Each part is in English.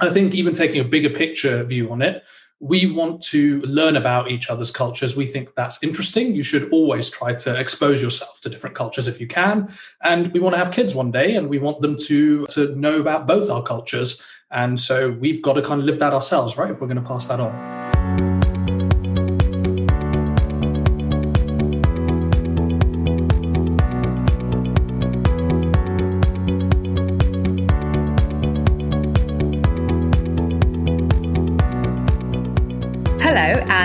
I think even taking a bigger picture view on it, we want to learn about each other's cultures. We think that's interesting. You should always try to expose yourself to different cultures if you can. And we want to have kids one day and we want them to, to know about both our cultures. And so we've got to kind of live that ourselves, right? If we're going to pass that on.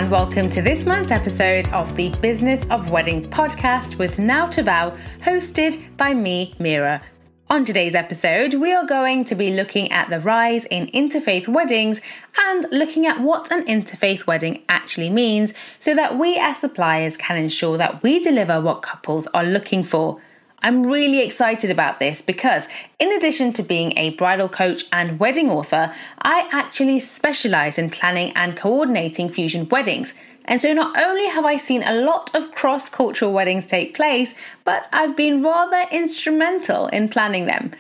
Welcome to this month's episode of the Business of Weddings podcast with Now to Vow, hosted by me, Meera. On today's episode, we are going to be looking at the rise in interfaith weddings and looking at what an interfaith wedding actually means so that we as suppliers can ensure that we deliver what couples are looking for. I'm really excited about this because, in addition to being a bridal coach and wedding author, I actually specialize in planning and coordinating fusion weddings. And so, not only have I seen a lot of cross cultural weddings take place, but I've been rather instrumental in planning them.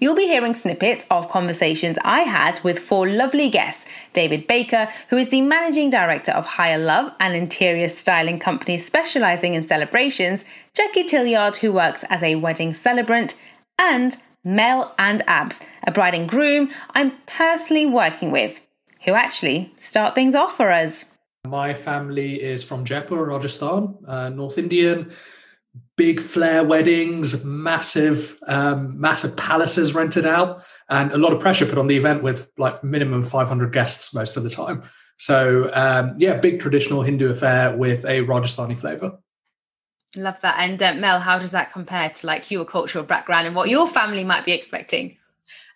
You'll be hearing snippets of conversations I had with four lovely guests David Baker, who is the managing director of Hire Love, an interior styling company specializing in celebrations, Jacqui Tillyard, who works as a wedding celebrant, and Mel and Abs, a bride and groom I'm personally working with, who actually start things off for us. My family is from Jaipur, Rajasthan, uh, North Indian big flair weddings, massive, um, massive palaces rented out, and a lot of pressure put on the event with like minimum 500 guests most of the time. So um, yeah, big traditional Hindu affair with a Rajasthani flavor. Love that. And uh, Mel, how does that compare to like your cultural background and what your family might be expecting?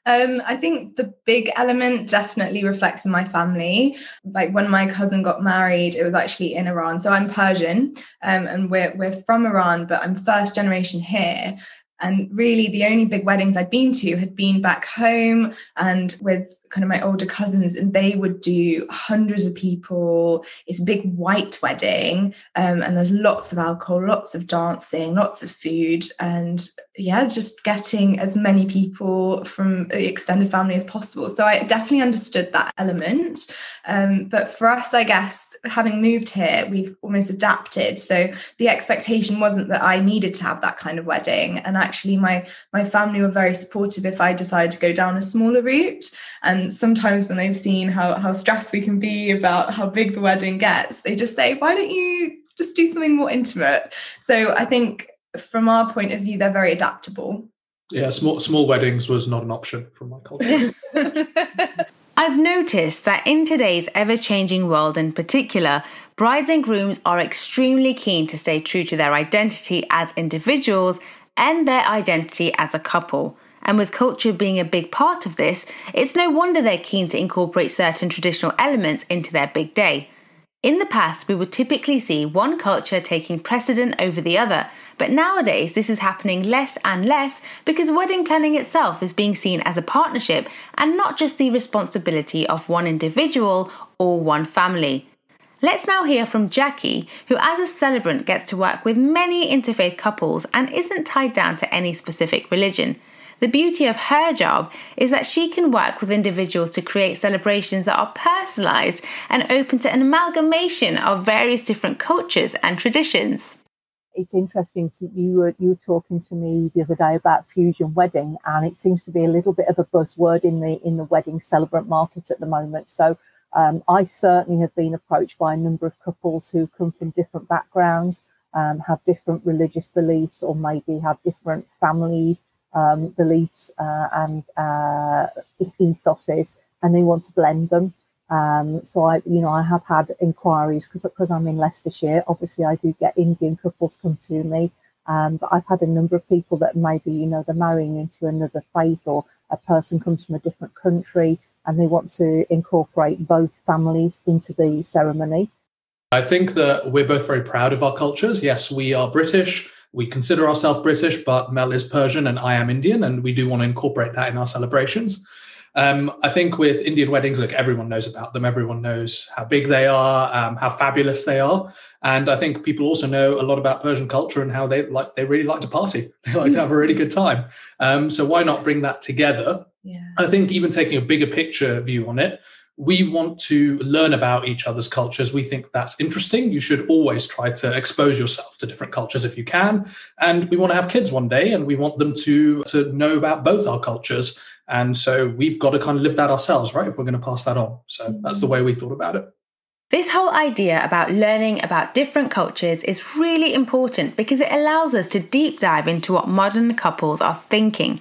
Um, I think the big element definitely reflects in my family. Like when my cousin got married, it was actually in Iran. So I'm Persian, um, and we're we're from Iran, but I'm first generation here. And really, the only big weddings I'd been to had been back home and with kind of my older cousins, and they would do hundreds of people. It's a big white wedding, um, and there's lots of alcohol, lots of dancing, lots of food, and yeah, just getting as many people from the extended family as possible. So I definitely understood that element. Um, but for us, I guess, having moved here, we've almost adapted. So the expectation wasn't that I needed to have that kind of wedding. And actually, my my family were very supportive if I decided to go down a smaller route. And sometimes when they've seen how how stressed we can be about how big the wedding gets, they just say, "Why don't you just do something more intimate?" So I think from our point of view, they're very adaptable. Yeah, small small weddings was not an option from my culture. I've noticed that in today's ever changing world, in particular, brides and grooms are extremely keen to stay true to their identity as individuals and their identity as a couple. And with culture being a big part of this, it's no wonder they're keen to incorporate certain traditional elements into their big day. In the past, we would typically see one culture taking precedent over the other, but nowadays this is happening less and less because wedding planning itself is being seen as a partnership and not just the responsibility of one individual or one family. Let's now hear from Jacqui, who, as a celebrant, gets to work with many interfaith couples and isn't tied down to any specific religion. The beauty of her job is that she can work with individuals to create celebrations that are personalised and open to an amalgamation of various different cultures and traditions. It's interesting. You were you were talking to me the other day about fusion wedding, and it seems to be a little bit of a buzzword in the in the wedding celebrant market at the moment. So um, I certainly have been approached by a number of couples who come from different backgrounds, um, have different religious beliefs, or maybe have different family um, beliefs uh, and uh, ethoses, and they want to blend them. Um, so I, you know, I have had inquiries because because I'm in Leicestershire. Obviously, I do get Indian couples come to me, um, but I've had a number of people that maybe you know they're marrying into another faith or a person comes from a different country and they want to incorporate both families into the ceremony. I think that we're both very proud of our cultures. Yes, we are British we consider ourselves British, but Mel is Persian and I am Indian, and we do want to incorporate that in our celebrations. Um, I think with Indian weddings, look, everyone knows about them. Everyone knows how big they are, um, how fabulous they are, and I think people also know a lot about Persian culture and how they like. They really like to party. They like to have a really good time. Um, so why not bring that together yeah. I think even taking a bigger picture view on it, we want to learn about each other's cultures. We think that's interesting. You should always try to expose yourself to different cultures if you can. And we want to have kids one day and we want them to, to know about both our cultures. And so we've got to kind of live that ourselves, right? If we're going to pass that on. So that's the way we thought about it. This whole idea about learning about different cultures is really important because it allows us to deep dive into what modern couples are thinking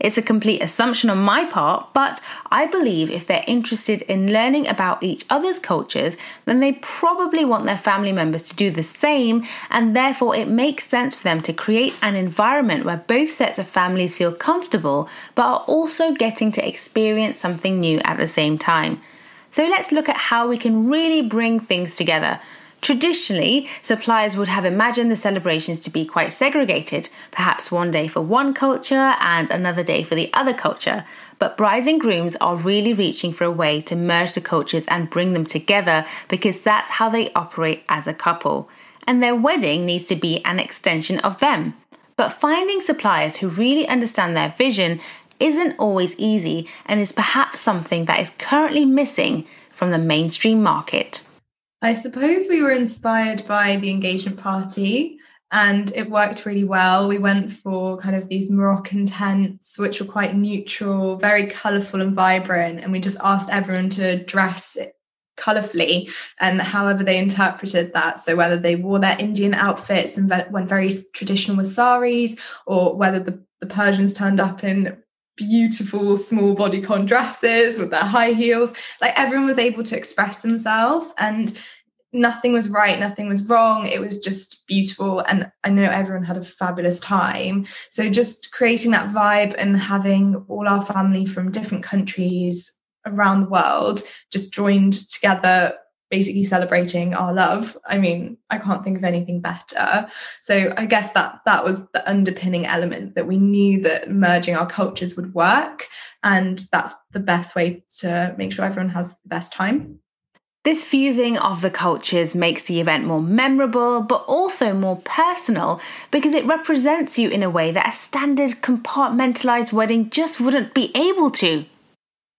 it's a complete assumption on my part, but I believe if they're interested in learning about each other's cultures, then they probably want their family members to do the same, and therefore it makes sense for them to create an environment where both sets of families feel comfortable but are also getting to experience something new at the same time. So let's look at how we can really bring things together. Traditionally, suppliers would have imagined the celebrations to be quite segregated, perhaps one day for one culture and another day for the other culture. But brides and grooms are really reaching for a way to merge the cultures and bring them together because that's how they operate as a couple. And their wedding needs to be an extension of them. But finding suppliers who really understand their vision isn't always easy and is perhaps something that is currently missing from the mainstream market. I suppose we were inspired by the engagement party and it worked really well. We went for kind of these Moroccan tents, which were quite neutral, very colourful and vibrant. And we just asked everyone to dress colourfully and however they interpreted that. So whether they wore their Indian outfits and went very traditional with saris, or whether the, the Persians turned up in beautiful small bodycon dresses with their high heels. Like everyone was able to express themselves and nothing was right, nothing was wrong. It was just beautiful. And I know everyone had a fabulous time. So just creating that vibe and having all our family from different countries around the world just joined together basically celebrating our love. I mean i can't think of anything better. So i guess that that was the underpinning element that we knew that merging our cultures would work and that's the best way to make sure everyone has the best time. This fusing of the cultures makes the event more memorable, but also more personal because it represents you in a way that a standard compartmentalized wedding just wouldn't be able to.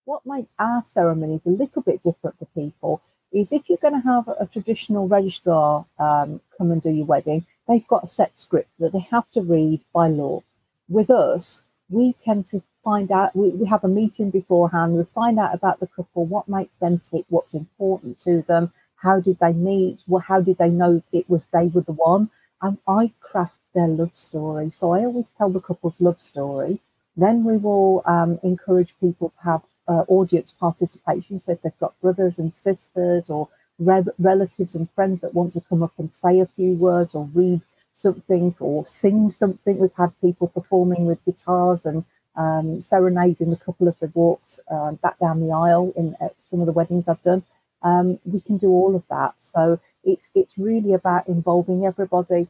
What makes our ceremonies a little bit different for people is if you're going to have a traditional registrar um, come and do your wedding, they've got a set script that they have to read by law. With us, we tend to find out, we, we have a meeting beforehand, we find out about the couple, what makes them tick, what's important to them, how did they meet, well, how did they know it was they were the one, and I craft their love story. So I always tell the couple's love story. Then we will um, encourage people to have uh, audience participation. So if they've got brothers and sisters or re- relatives and friends that want to come up and say a few words or read something or sing something, we've had people performing with guitars and um, serenading the couple as they've walked uh, back down the aisle in some of the weddings I've done. Um, we can do all of that. So it's it's really about involving everybody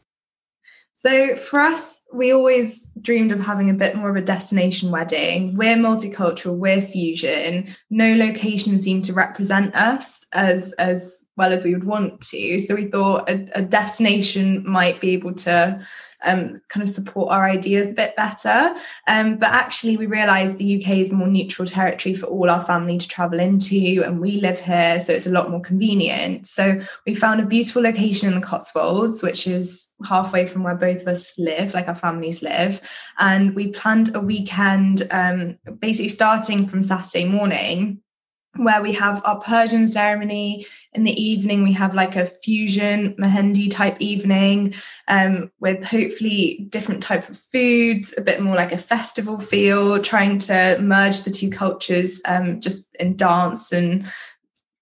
so for us, we always dreamed of having a bit more of a destination wedding. We're multicultural, we're fusion. No location seemed to represent us as as well as we would want to. So we thought a, a destination might be able to um, kind of support our ideas a bit better. Um, but actually, we realised the UK is more neutral territory for all our family to travel into, and we live here, so it's a lot more convenient. So we found a beautiful location in the Cotswolds, which is halfway from where both of us live, like our families live. And we planned a weekend, um, basically starting from Saturday morning where we have our Persian ceremony. In the evening, we have like a fusion mehendi type evening um, with hopefully different type of foods, a bit more like a festival feel, trying to merge the two cultures um, just in dance and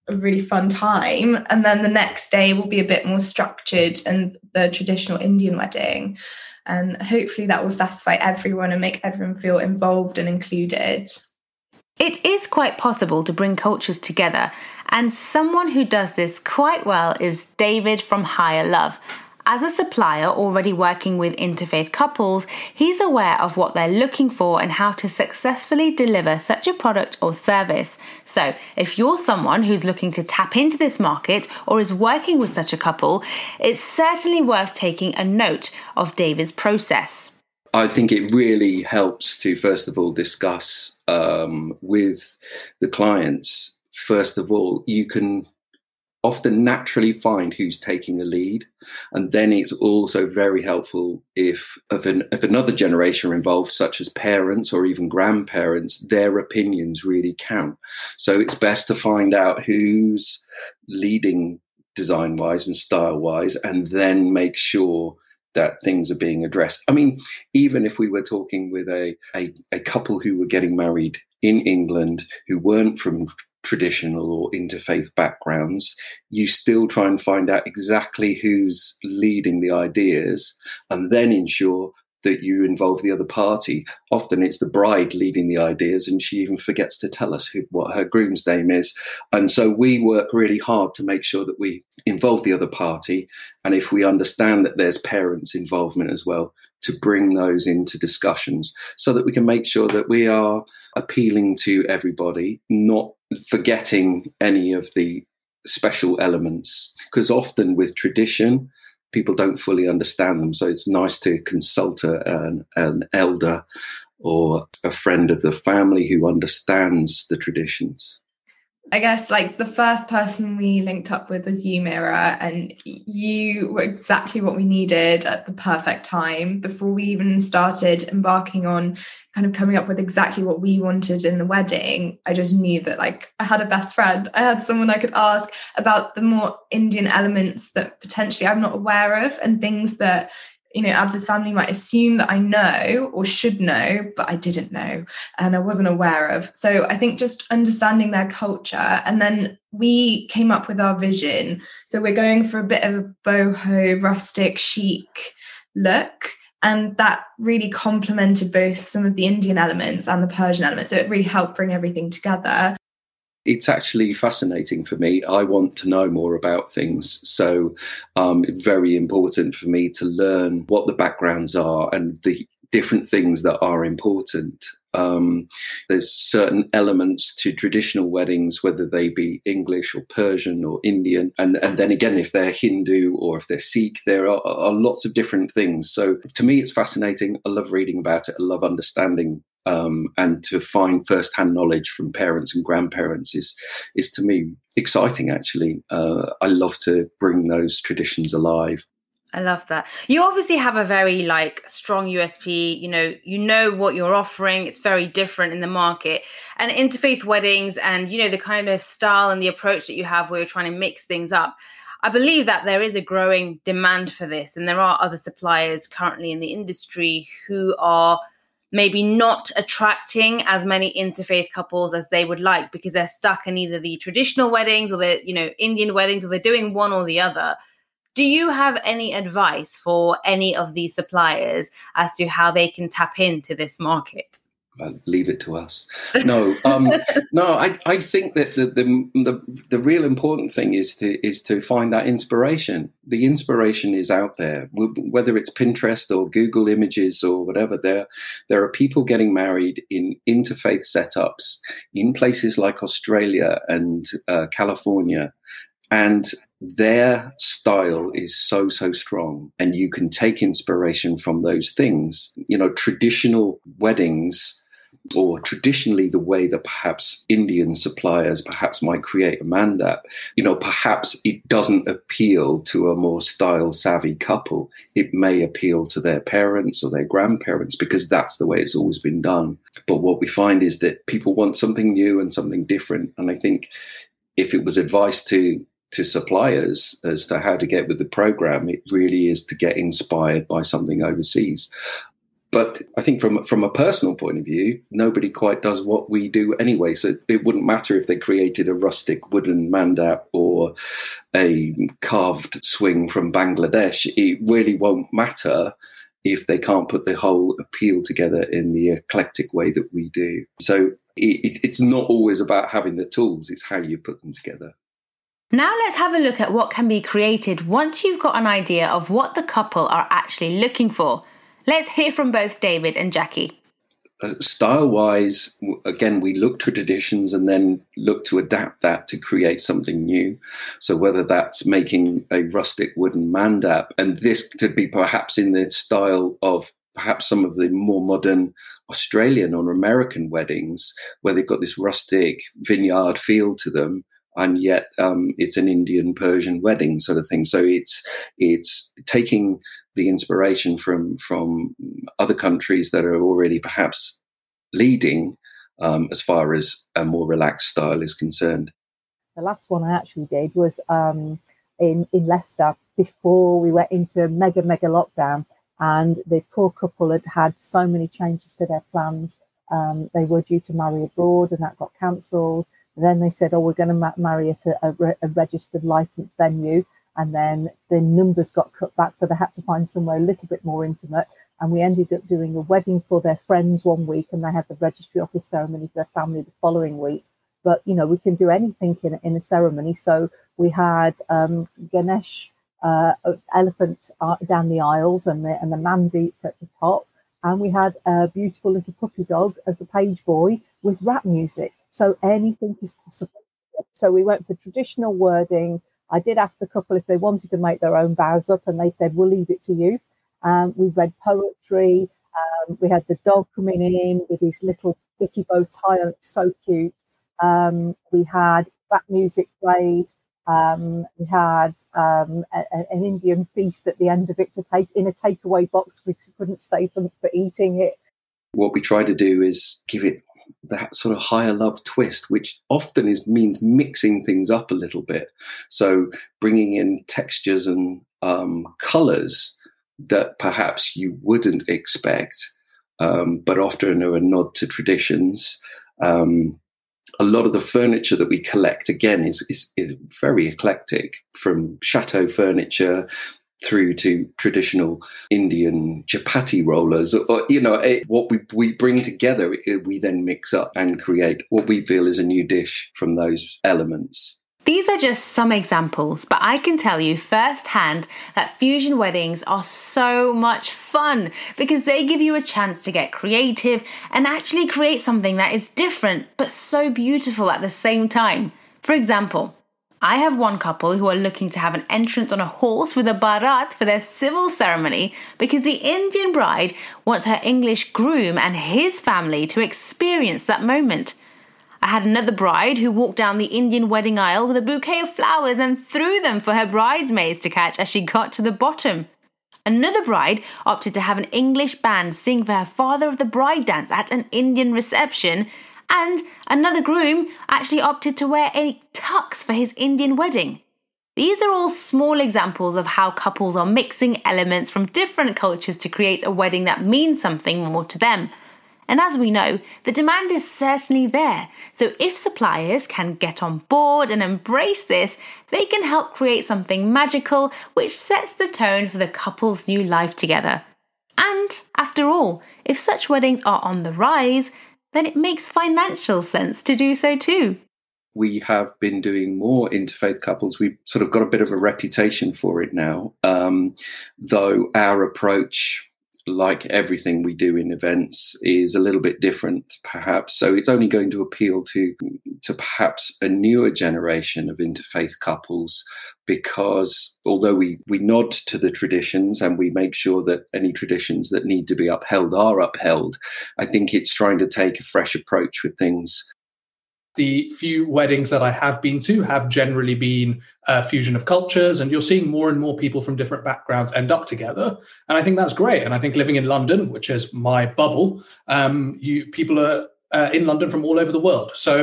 a really fun time. And then the next day will be a bit more structured and the traditional Indian wedding. And hopefully that will satisfy everyone and make everyone feel involved and included. It is quite possible to bring cultures together, and someone who does this quite well is David from Hire Love. As a supplier already working with interfaith couples, he's aware of what they're looking for and how to successfully deliver such a product or service. So, if you're someone who's looking to tap into this market or is working with such a couple, it's certainly worth taking a note of David's process. I think it really helps to, first of all, discuss um, with the clients. First of all, you can often naturally find who's taking the lead. And then it's also very helpful if, if, an, if another generation are involved, such as parents or even grandparents, their opinions really count. So it's best to find out who's leading design wise and style wise, and then make sure that things are being addressed. I mean, even if we were talking with a, a, a couple who were getting married in England who weren't from traditional or interfaith backgrounds, you still try and find out exactly who's leading the ideas and then ensure that you involve the other party. Often it's the bride leading the ideas, and she even forgets to tell us who, what her groom's name is. And so we work really hard to make sure that we involve the other party. And if we understand that there's parents' involvement as well, to bring those into discussions so that we can make sure that we are appealing to everybody, not forgetting any of the special elements. Because often with tradition, people don't fully understand them. So it's nice to consult an, an elder or a friend of the family who understands the traditions. I guess like the first person we linked up with was you, Meera, and you were exactly what we needed at the perfect time before we even started embarking on kind of coming up with exactly what we wanted in the wedding. I just knew that like I had a best friend. I had someone I could ask about the more Indian elements that potentially I'm not aware of and things that you know, Abs's family might assume that I know or should know, but I didn't know and I wasn't aware of. So I think just understanding their culture. And then we came up with our vision. So we're going for a bit of a boho, rustic, chic look. And that really complemented both some of the Indian elements and the Persian elements. So it really helped bring everything together it's actually fascinating for me. I want to know more about things. So um, it's very important for me to learn what the backgrounds are and the different things that are important. Um, there's certain elements to traditional weddings, whether they be English or Persian or Indian. And, and then again, if they're Hindu or if they're Sikh, there are, are lots of different things. So to me, it's fascinating. I love reading about it. I love understanding um, and to find first-hand knowledge from parents and grandparents is is to me exciting. Actually, uh, I love to bring those traditions alive. I love that. You obviously have a very like strong USP. You know, you know what you're offering. It's very different in the market. And interfaith weddings, and you know the kind of style and the approach that you have, where you're trying to mix things up. I believe that there is a growing demand for this, and there are other suppliers currently in the industry who are maybe not attracting as many interfaith couples as they would like because they're stuck in either the traditional weddings or the you know Indian weddings or they're doing one or the other. Do you have any advice for any of these suppliers as to how they can tap into this market? I'll leave it to us. No, um, no. I, I think that the, the, the the real important thing is to is to find that inspiration. The inspiration is out there, whether it's Pinterest or Google Images or whatever. There there are people getting married in interfaith setups in places like Australia and uh, California, and their style is so so strong and you can take inspiration from those things you know traditional weddings or traditionally the way that perhaps Indian suppliers perhaps might create a mandap, you know, perhaps it doesn't appeal to a more style savvy couple. It may appeal to their parents or their grandparents because that's the way it's always been done. But what we find is that people want something new and something different. And I think if it was advice to to suppliers as to how to get with the program, it really is to get inspired by something overseas. But I think from from a personal point of view, nobody quite does what we do anyway. So it wouldn't matter if they created a rustic wooden mandap or a carved swing from Bangladesh. It really won't matter if they can't put the whole appeal together in the eclectic way that we do. So it, it's not always about having the tools; it's how you put them together. Now let's have a look at what can be created once you've got an idea of what the couple are actually looking for. Let's hear from both David and Jacqui. Uh, style wise, again, we look to traditions and then look to adapt that to create something new. So, whether that's making a rustic wooden mandap, and this could be perhaps in the style of perhaps some of the more modern Australian or American weddings where they've got this rustic vineyard feel to them. And yet, um, it's an Indian Persian wedding sort of thing. So it's it's taking the inspiration from from other countries that are already perhaps leading um, as far as a more relaxed style is concerned. The last one I actually did was um, in in Leicester before we went into mega mega lockdown, and the poor couple had had so many changes to their plans. Um, they were due to marry abroad, and that got cancelled. Then they said, "Oh, we're going to ma- marry at a, a, re- a registered licensed venue." And then the numbers got cut back, so they had to find somewhere a little bit more intimate. And we ended up doing a wedding for their friends one week, and they had the registry office ceremony for their family the following week. But you know, we can do anything in, in a ceremony. So we had um, Ganesh uh, elephant uh, down the aisles and the and the mandeets at the top, and we had a beautiful little puppy dog as the page boy with rap music. So anything is possible. So we went for traditional wording. I did ask the couple if they wanted to make their own vows up, and they said we'll leave it to you. Um, we read poetry. Um, we had the dog coming in with his little sticky bow tie so cute. Um, we had rap music played. Um, we had um, a, an Indian feast at the end of it to take in a takeaway box because we couldn't stay for, for eating it. What we try to do is give it that sort of Hire Love twist, which often is means mixing things up a little bit. So bringing in textures and um, colors that perhaps you wouldn't expect, um, but often are a nod to traditions. Um, a lot of the furniture that we collect again is, is, is very eclectic from chateau furniture through to traditional Indian chapati rollers, or you know, it, what we we bring together, we then mix up and create what we feel is a new dish from those elements. These are just some examples, but I can tell you firsthand that fusion weddings are so much fun because they give you a chance to get creative and actually create something that is different but so beautiful at the same time. For example, I have one couple who are looking to have an entrance on a horse with a barat for their civil ceremony because the Indian bride wants her English groom and his family to experience that moment. I had another bride who walked down the Indian wedding aisle with a bouquet of flowers and threw them for her bridesmaids to catch as she got to the bottom. Another bride opted to have an English band sing for her father of the bride dance at an Indian reception, and another groom actually opted to wear a tux for his Indian wedding. These are all small examples of how couples are mixing elements from different cultures to create a wedding that means something more to them. And as we know, the demand is certainly there. So if suppliers can get on board and embrace this, they can help create something magical which sets the tone for the couple's new life together. And after all, if such weddings are on the rise, then it makes financial sense to do so too. We have been doing more interfaith couples. We've sort of got a bit of a reputation for it now, um, though our approach like everything we do in events, is a little bit different, perhaps. So it's only going to appeal to to perhaps a newer generation of interfaith couples, because although we we nod to the traditions and we make sure that any traditions that need to be upheld are upheld, I think it's trying to take a fresh approach with things the few weddings that I have been to have generally been a fusion of cultures, and you're seeing more and more people from different backgrounds end up together. And I think that's great. And I think living in London, which is my bubble, um, you people are uh, in London from all over the world. So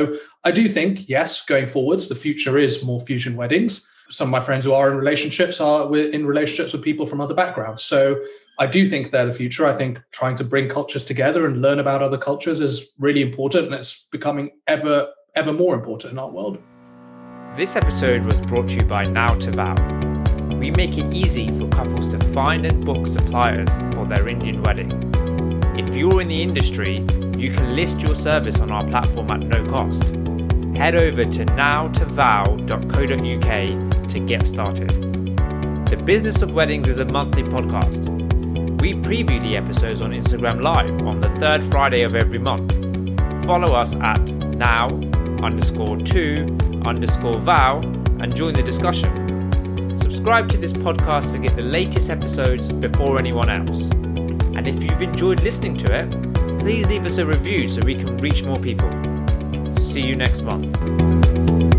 I do think, yes, going forwards, the future is more fusion weddings. Some of my friends who are in relationships are in relationships with people from other backgrounds. So I do think they're the future. I think trying to bring cultures together and learn about other cultures is really important, and it's becoming ever ever more important in our world. This episode was brought to you by Now to Vow. We make it easy for couples to find and book suppliers for their Indian wedding. If you're in the industry, you can list your service on our platform at no cost. Head over to nowtovow.co.uk to get started. The Business of Weddings is a monthly podcast. We preview the episodes on Instagram Live on the third Friday of every month. Follow us at now underscore two underscore vow and join the discussion. Subscribe to this podcast to get the latest episodes before anyone else. And if you've enjoyed listening to it, please leave us a review so we can reach more people. See you next month.